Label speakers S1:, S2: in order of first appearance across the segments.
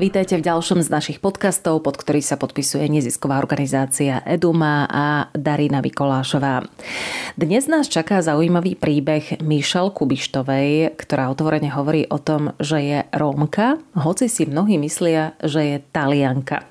S1: Vítajte v ďalšom z našich podcastov, pod ktorý sa podpisuje nezisková organizácia Eduma a Darina Vikolášová. Dnes nás čaká zaujímavý príbeh Mišel Kubištovej, ktorá otvorene hovorí o tom, že je Rómka, hoci si mnohí myslia, že je Talianka.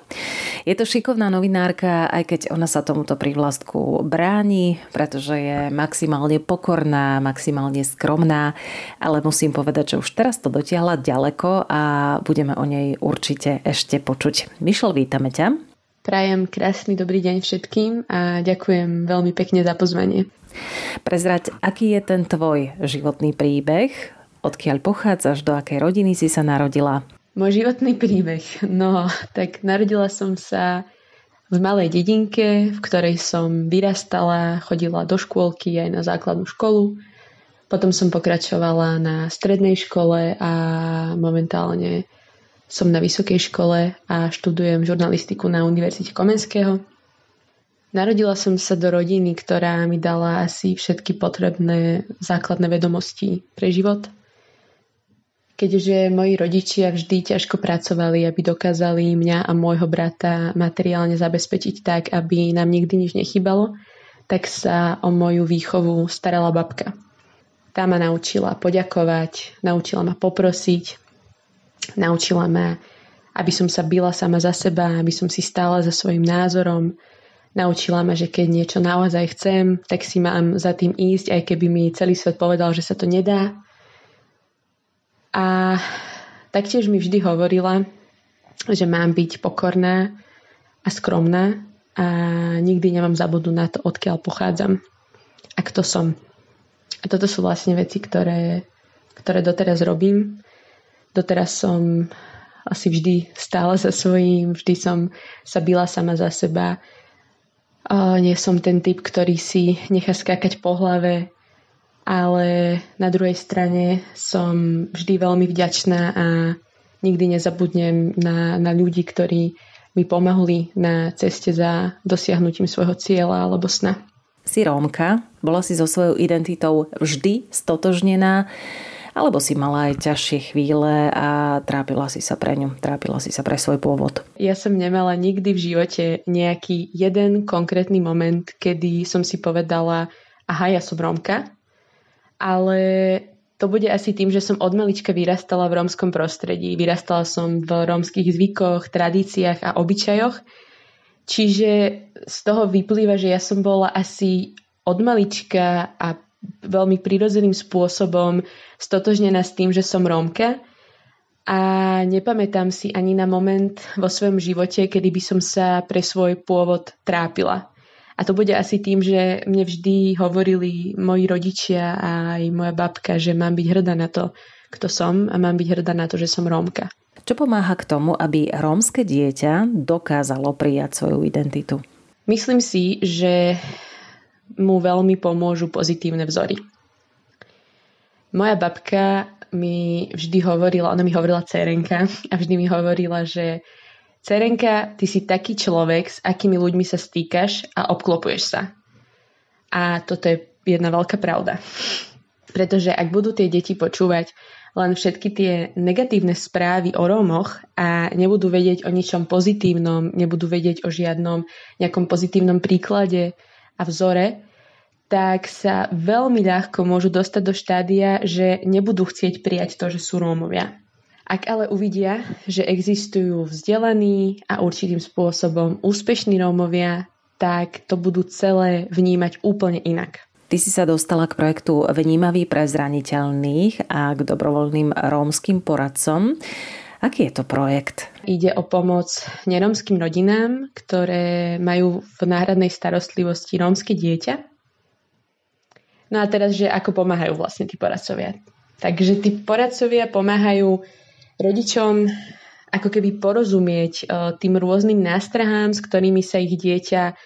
S1: Je to šikovná novinárka, aj keď ona sa tomuto prívlastku bráni, pretože je maximálne pokorná, maximálne skromná, ale musím povedať, že už teraz to dotiahla ďaleko a budeme o nej určite určite ešte počuť. Mišel, vítame ťa.
S2: Prajem krásny dobrý deň všetkým a ďakujem veľmi pekne za pozvanie.
S1: Prezrať, aký je ten tvoj životný príbeh? Odkiaľ pochádzaš, do akej rodiny si sa narodila?
S2: Môj životný príbeh? No, tak narodila som sa v malej dedinke, v ktorej som vyrastala, chodila do škôlky aj na základnú školu. Potom som pokračovala na strednej škole a momentálne som na vysokej škole a študujem žurnalistiku na Univerzite Komenského. Narodila som sa do rodiny, ktorá mi dala asi všetky potrebné základné vedomosti pre život. Keďže moji rodičia vždy ťažko pracovali, aby dokázali mňa a môjho brata materiálne zabezpečiť tak, aby nám nikdy nič nechybalo, tak sa o moju výchovu starala babka. Tá ma naučila poďakovať, naučila ma poprosiť, Naučila ma, aby som sa byla sama za seba, aby som si stála za svojim názorom. Naučila ma, že keď niečo naozaj chcem, tak si mám za tým ísť, aj keby mi celý svet povedal, že sa to nedá. A taktiež mi vždy hovorila, že mám byť pokorná a skromná a nikdy nemám zabudnúť na to, odkiaľ pochádzam a kto som. A toto sú vlastne veci, ktoré, ktoré doteraz robím Doteraz som asi vždy stála za svojím, vždy som sa byla sama za seba. A nie som ten typ, ktorý si nechá skákať po hlave, ale na druhej strane som vždy veľmi vďačná a nikdy nezabudnem na, na ľudí, ktorí mi pomohli na ceste za dosiahnutím svojho cieľa alebo sna.
S1: Si Rómka, bola si so svojou identitou vždy stotožnená alebo si mala aj ťažšie chvíle a trápila si sa pre ňu, trápila si sa pre svoj pôvod?
S2: Ja som nemala nikdy v živote nejaký jeden konkrétny moment, kedy som si povedala, aha, ja som Rómka, ale to bude asi tým, že som od malička vyrastala v rómskom prostredí. Vyrastala som v rómskych zvykoch, tradíciách a obyčajoch. Čiže z toho vyplýva, že ja som bola asi od malička a veľmi prirodzeným spôsobom stotožnená s tým, že som Rómka a nepamätám si ani na moment vo svojom živote, kedy by som sa pre svoj pôvod trápila. A to bude asi tým, že mne vždy hovorili moji rodičia a aj moja babka, že mám byť hrdá na to, kto som a mám byť hrdá na to, že som Rómka.
S1: Čo pomáha k tomu, aby rómske dieťa dokázalo prijať svoju identitu?
S2: Myslím si, že mu veľmi pomôžu pozitívne vzory. Moja babka mi vždy hovorila, ona mi hovorila Cerenka a vždy mi hovorila, že Cerenka, ty si taký človek, s akými ľuďmi sa stýkaš a obklopuješ sa. A toto je jedna veľká pravda. Pretože ak budú tie deti počúvať len všetky tie negatívne správy o Rómoch a nebudú vedieť o ničom pozitívnom, nebudú vedieť o žiadnom nejakom pozitívnom príklade a vzore, tak sa veľmi ľahko môžu dostať do štádia, že nebudú chcieť prijať to, že sú Rómovia. Ak ale uvidia, že existujú vzdelaní a určitým spôsobom úspešní Rómovia, tak to budú celé vnímať úplne inak.
S1: Ty si sa dostala k projektu Vnímavý pre zraniteľných a k dobrovoľným rómskym poradcom. Aký je to projekt?
S2: Ide o pomoc nerómskym rodinám, ktoré majú v náhradnej starostlivosti rómske dieťa. No a teraz, že ako pomáhajú vlastne tí poradcovia. Takže tí poradcovia pomáhajú rodičom ako keby porozumieť e, tým rôznym nástrahám, s ktorými sa ich dieťa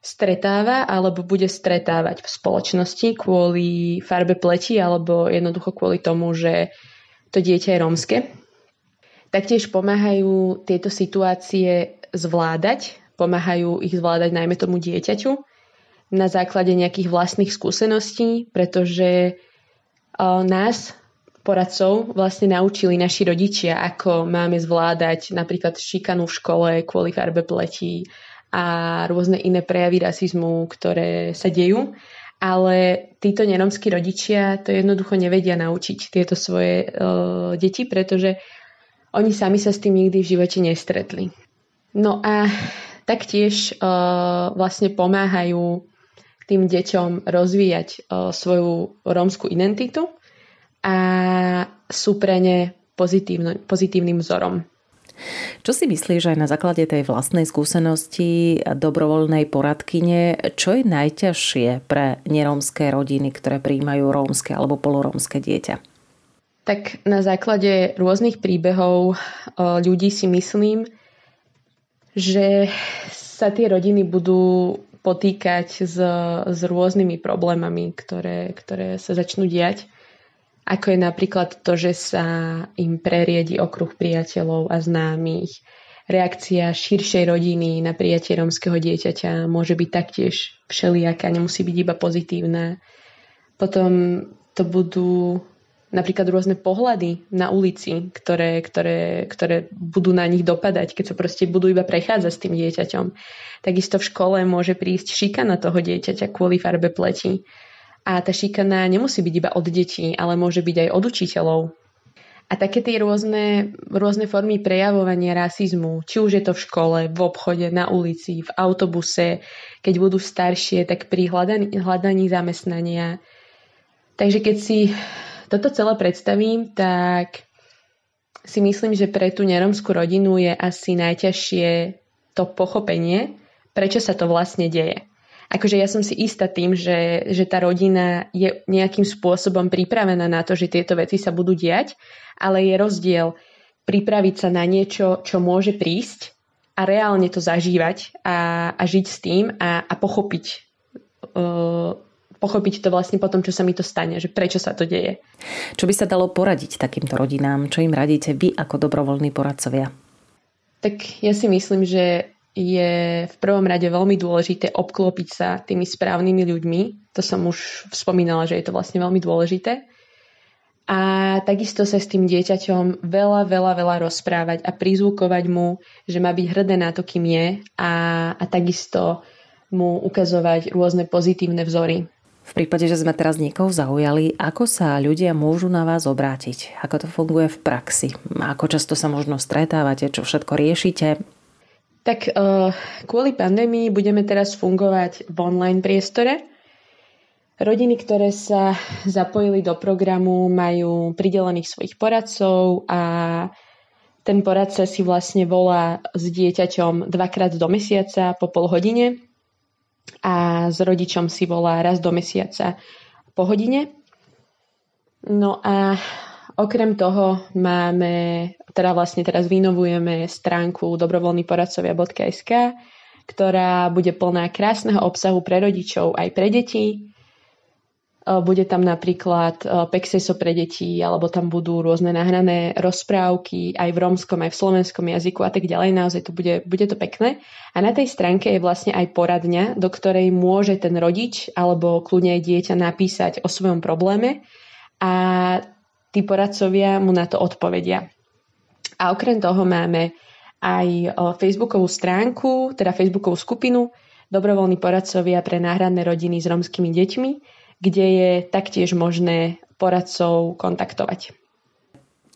S2: stretáva alebo bude stretávať v spoločnosti kvôli farbe pleti alebo jednoducho kvôli tomu, že to dieťa je rómske Taktiež pomáhajú tieto situácie zvládať, pomáhajú ich zvládať najmä tomu dieťaťu na základe nejakých vlastných skúseností, pretože nás, poradcov, vlastne naučili naši rodičia, ako máme zvládať napríklad šikanu v škole kvôli farbe pletí a rôzne iné prejavy rasizmu, ktoré sa dejú. Ale títo neromskí rodičia to jednoducho nevedia naučiť tieto svoje uh, deti, pretože oni sami sa s tým nikdy v živote nestretli. No a taktiež uh, vlastne pomáhajú tým deťom rozvíjať uh, svoju rómsku identitu a sú pre ne pozitívnym vzorom.
S1: Čo si myslíš aj na základe tej vlastnej skúsenosti dobrovoľnej poradkyne, čo je najťažšie pre nerómske rodiny, ktoré prijímajú rómske alebo polorómske dieťa?
S2: Tak na základe rôznych príbehov ľudí si myslím, že sa tie rodiny budú potýkať s, s rôznymi problémami, ktoré, ktoré sa začnú diať ako je napríklad to, že sa im preriedi okruh priateľov a známych. Reakcia širšej rodiny na prijatie romského dieťaťa môže byť taktiež všelijaká, nemusí byť iba pozitívna. Potom to budú napríklad rôzne pohľady na ulici, ktoré, ktoré, ktoré budú na nich dopadať, keď sa proste budú iba prechádzať s tým dieťaťom. Takisto v škole môže prísť šikana toho dieťaťa kvôli farbe pleti a tá šikana nemusí byť iba od detí, ale môže byť aj od učiteľov. A také tie rôzne, rôzne formy prejavovania rasizmu, či už je to v škole, v obchode, na ulici, v autobuse, keď budú staršie, tak pri hľadaní, hľadaní zamestnania. Takže keď si toto celé predstavím, tak si myslím, že pre tú neromskú rodinu je asi najťažšie to pochopenie, prečo sa to vlastne deje. Akože ja som si istá tým, že, že tá rodina je nejakým spôsobom pripravená na to, že tieto veci sa budú diať, ale je rozdiel pripraviť sa na niečo, čo môže prísť a reálne to zažívať a, a žiť s tým a, a pochopiť uh, pochopiť to vlastne po tom, čo sa mi to stane, že prečo sa to deje.
S1: Čo by sa dalo poradiť takýmto rodinám? Čo im radíte vy ako dobrovoľní poradcovia?
S2: Tak ja si myslím, že je v prvom rade veľmi dôležité obklopiť sa tými správnymi ľuďmi. To som už spomínala, že je to vlastne veľmi dôležité. A takisto sa s tým dieťaťom veľa, veľa, veľa rozprávať a prizvukovať mu, že má byť hrdé na to, kým je a, a takisto mu ukazovať rôzne pozitívne vzory.
S1: V prípade, že sme teraz niekoho zaujali, ako sa ľudia môžu na vás obrátiť? Ako to funguje v praxi? Ako často sa možno stretávate? Čo všetko riešite?
S2: Tak uh, kvôli pandémii budeme teraz fungovať v online priestore. Rodiny, ktoré sa zapojili do programu, majú pridelených svojich poradcov a ten poradca si vlastne volá s dieťaťom dvakrát do mesiaca po pol hodine a s rodičom si volá raz do mesiaca po hodine. No a Okrem toho máme, teda vlastne teraz vynovujeme stránku dobrovoľnýporadcovia.sk, ktorá bude plná krásneho obsahu pre rodičov aj pre deti. E, bude tam napríklad e, Pexeso pre deti, alebo tam budú rôzne nahrané rozprávky aj v romskom, aj v slovenskom jazyku a tak ďalej. Naozaj to bude, bude to pekné. A na tej stránke je vlastne aj poradňa, do ktorej môže ten rodič alebo kľudne aj dieťa napísať o svojom probléme. A tí poradcovia mu na to odpovedia. A okrem toho máme aj facebookovú stránku, teda facebookovú skupinu Dobrovoľní poradcovia pre náhradné rodiny s romskými deťmi, kde je taktiež možné poradcov kontaktovať.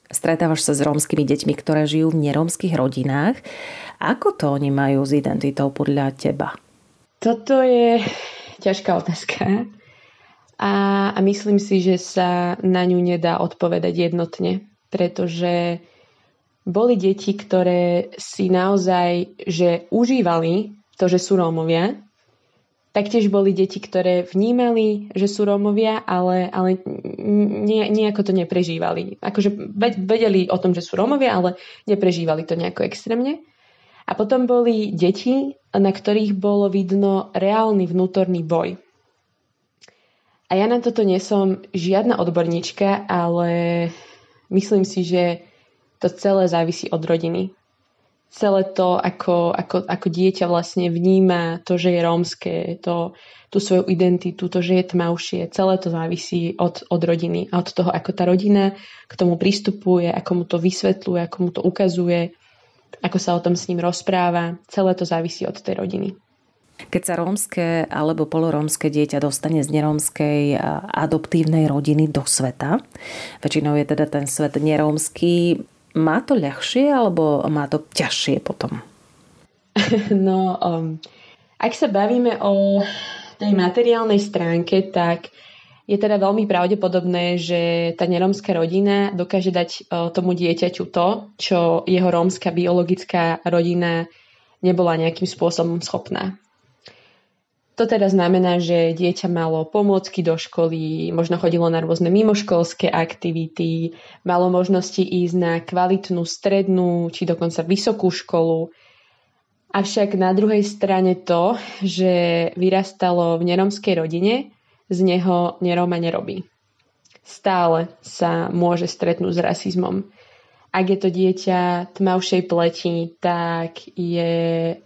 S1: Stretávaš sa s rómskymi deťmi, ktoré žijú v nerómskych rodinách. Ako to oni majú s identitou podľa teba?
S2: Toto je ťažká otázka a, a myslím si, že sa na ňu nedá odpovedať jednotne, pretože boli deti, ktoré si naozaj že užívali to, že sú Rómovia. Taktiež boli deti, ktoré vnímali, že sú Rómovia, ale, ale nejako to neprežívali. Akože vedeli o tom, že sú Rómovia, ale neprežívali to nejako extrémne. A potom boli deti, na ktorých bolo vidno reálny vnútorný boj. A ja na toto nie som žiadna odborníčka, ale myslím si, že to celé závisí od rodiny. Celé to, ako, ako, ako dieťa vlastne vníma to, že je rómske, to, tú svoju identitu, to, že je tmavšie, celé to závisí od, od rodiny a od toho, ako tá rodina k tomu pristupuje, ako mu to vysvetľuje, ako mu to ukazuje, ako sa o tom s ním rozpráva. Celé to závisí od tej rodiny.
S1: Keď sa rómske alebo polorómske dieťa dostane z nerómskej adoptívnej rodiny do sveta, väčšinou je teda ten svet nerómsky, má to ľahšie alebo má to ťažšie potom?
S2: No, um, ak sa bavíme o tej materiálnej stránke, tak je teda veľmi pravdepodobné, že tá nerómska rodina dokáže dať uh, tomu dieťaťu to, čo jeho rómska biologická rodina nebola nejakým spôsobom schopná. To teda znamená, že dieťa malo pomôcky do školy, možno chodilo na rôzne mimoškolské aktivity, malo možnosti ísť na kvalitnú strednú či dokonca vysokú školu. Avšak na druhej strane to, že vyrastalo v neromskej rodine, z neho neroma nerobí. Stále sa môže stretnúť s rasizmom. Ak je to dieťa tmavšej pleti, tak je,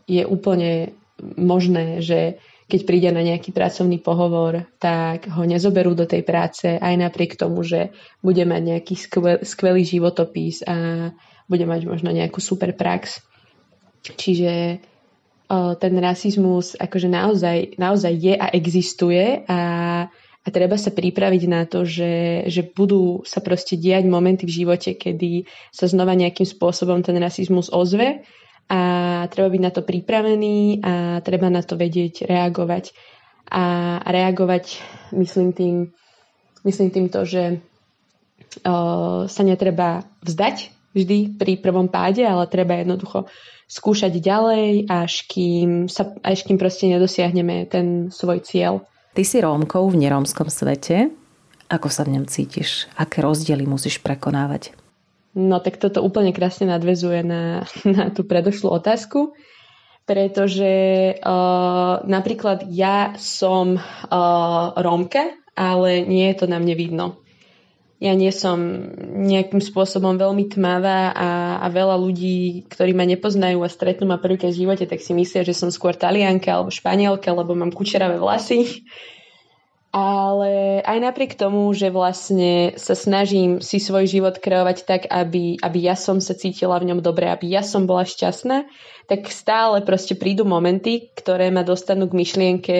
S2: je úplne možné, že keď príde na nejaký pracovný pohovor, tak ho nezoberú do tej práce aj napriek tomu, že bude mať nejaký skvel, skvelý životopis a bude mať možno nejakú super prax. Čiže ten rasizmus akože naozaj, naozaj je a existuje a, a treba sa pripraviť na to, že, že budú sa proste diať momenty v živote, kedy sa znova nejakým spôsobom ten rasizmus ozve a treba byť na to pripravený a treba na to vedieť reagovať. A reagovať, myslím tým, myslím tým to, že uh, sa netreba vzdať vždy pri prvom páde, ale treba jednoducho skúšať ďalej, až kým, sa, až kým proste nedosiahneme ten svoj cieľ.
S1: Ty si Rómkou v nerómskom svete. Ako sa v ňom cítiš? Aké rozdiely musíš prekonávať?
S2: No tak toto úplne krásne nadvezuje na, na tú predošlú otázku, pretože uh, napríklad ja som uh, Rómka, ale nie je to na mne vidno. Ja nie som nejakým spôsobom veľmi tmavá a, a veľa ľudí, ktorí ma nepoznajú a stretnú ma prvýkrát v živote, tak si myslia, že som skôr talianka alebo španielka, lebo mám kučeravé vlasy ale aj napriek tomu, že vlastne sa snažím si svoj život kreovať tak, aby, aby ja som sa cítila v ňom dobre, aby ja som bola šťastná, tak stále proste prídu momenty, ktoré ma dostanú k myšlienke,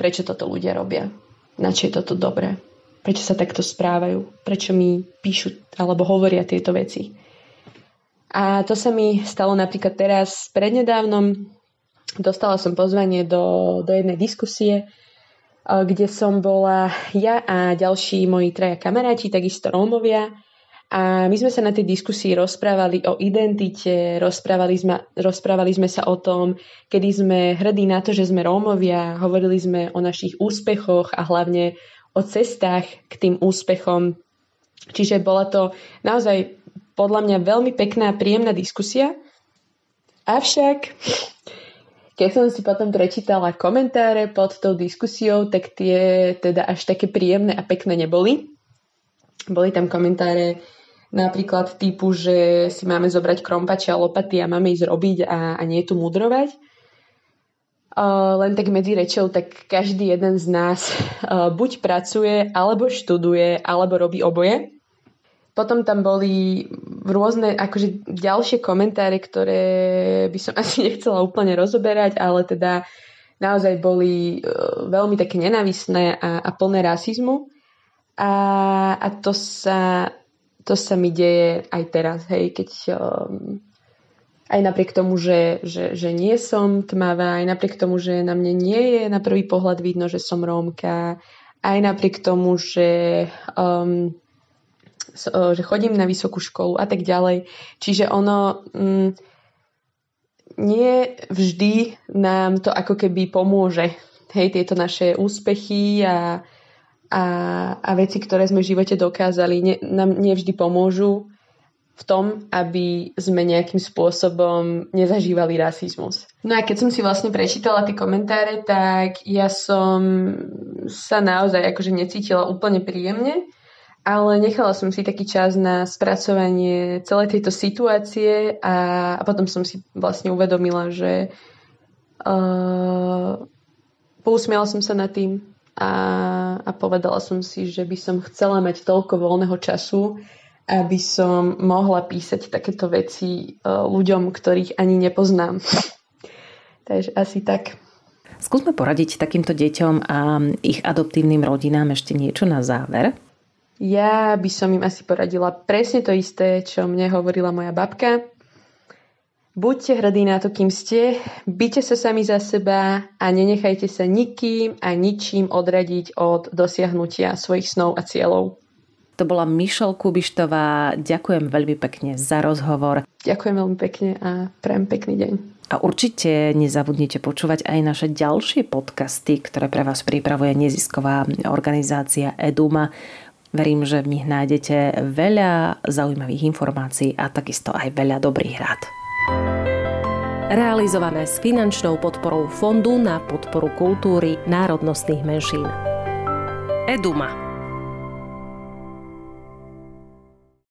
S2: prečo toto ľudia robia, na čo je toto dobré, prečo sa takto správajú, prečo mi píšu alebo hovoria tieto veci. A to sa mi stalo napríklad teraz prednedávnom. Dostala som pozvanie do, do jednej diskusie, kde som bola ja a ďalší moji traja kamaráti, takisto Rómovia. A my sme sa na tej diskusii rozprávali o identite, rozprávali sme, rozprávali sme sa o tom, kedy sme hrdí na to, že sme Rómovia, hovorili sme o našich úspechoch a hlavne o cestách k tým úspechom. Čiže bola to naozaj podľa mňa veľmi pekná, príjemná diskusia. Avšak keď som si potom prečítala komentáre pod tou diskusiou, tak tie teda až také príjemné a pekné neboli. Boli tam komentáre napríklad typu, že si máme zobrať krompače a lopaty a máme ísť robiť a, a nie tu mudrovať. Uh, len tak medzi rečou, tak každý jeden z nás uh, buď pracuje, alebo študuje, alebo robí oboje. Potom tam boli rôzne akože ďalšie komentáre, ktoré by som asi nechcela úplne rozoberať, ale teda naozaj boli uh, veľmi také nenávisné a, a plné rasizmu. A, a to, sa, to sa mi deje aj teraz, hej, keď um, aj napriek tomu, že, že, že nie som tmavá, aj napriek tomu, že na mne nie je na prvý pohľad vidno, že som Rómka, aj napriek tomu, že um, že chodím na vysokú školu a tak ďalej. Čiže ono mm, nie vždy nám to ako keby pomôže. Hej, tieto naše úspechy a, a, a veci, ktoré sme v živote dokázali, ne, nám nevždy pomôžu v tom, aby sme nejakým spôsobom nezažívali rasizmus. No a keď som si vlastne prečítala tie komentáre, tak ja som sa naozaj akože necítila úplne príjemne ale nechala som si taký čas na spracovanie celej tejto situácie a, a potom som si vlastne uvedomila, že uh, pousmiala som sa nad tým a, a povedala som si, že by som chcela mať toľko voľného času, aby som mohla písať takéto veci uh, ľuďom, ktorých ani nepoznám. Takže asi tak.
S1: Skúsme poradiť takýmto deťom a ich adoptívnym rodinám ešte niečo na záver.
S2: Ja by som im asi poradila presne to isté, čo mne hovorila moja babka. Buďte hrdí na to, kým ste, byte sa sami za seba a nenechajte sa nikým a ničím odradiť od dosiahnutia svojich snov a cieľov.
S1: To bola Mišel Kubištová. Ďakujem veľmi pekne za rozhovor.
S2: Ďakujem veľmi pekne a prajem pekný deň.
S1: A určite nezabudnite počúvať aj naše ďalšie podcasty, ktoré pre vás pripravuje nezisková organizácia Eduma. Verím, že v nich nájdete veľa zaujímavých informácií a takisto aj veľa dobrých rád. Realizované s finančnou podporou Fondu na podporu kultúry národnostných menšín. Eduma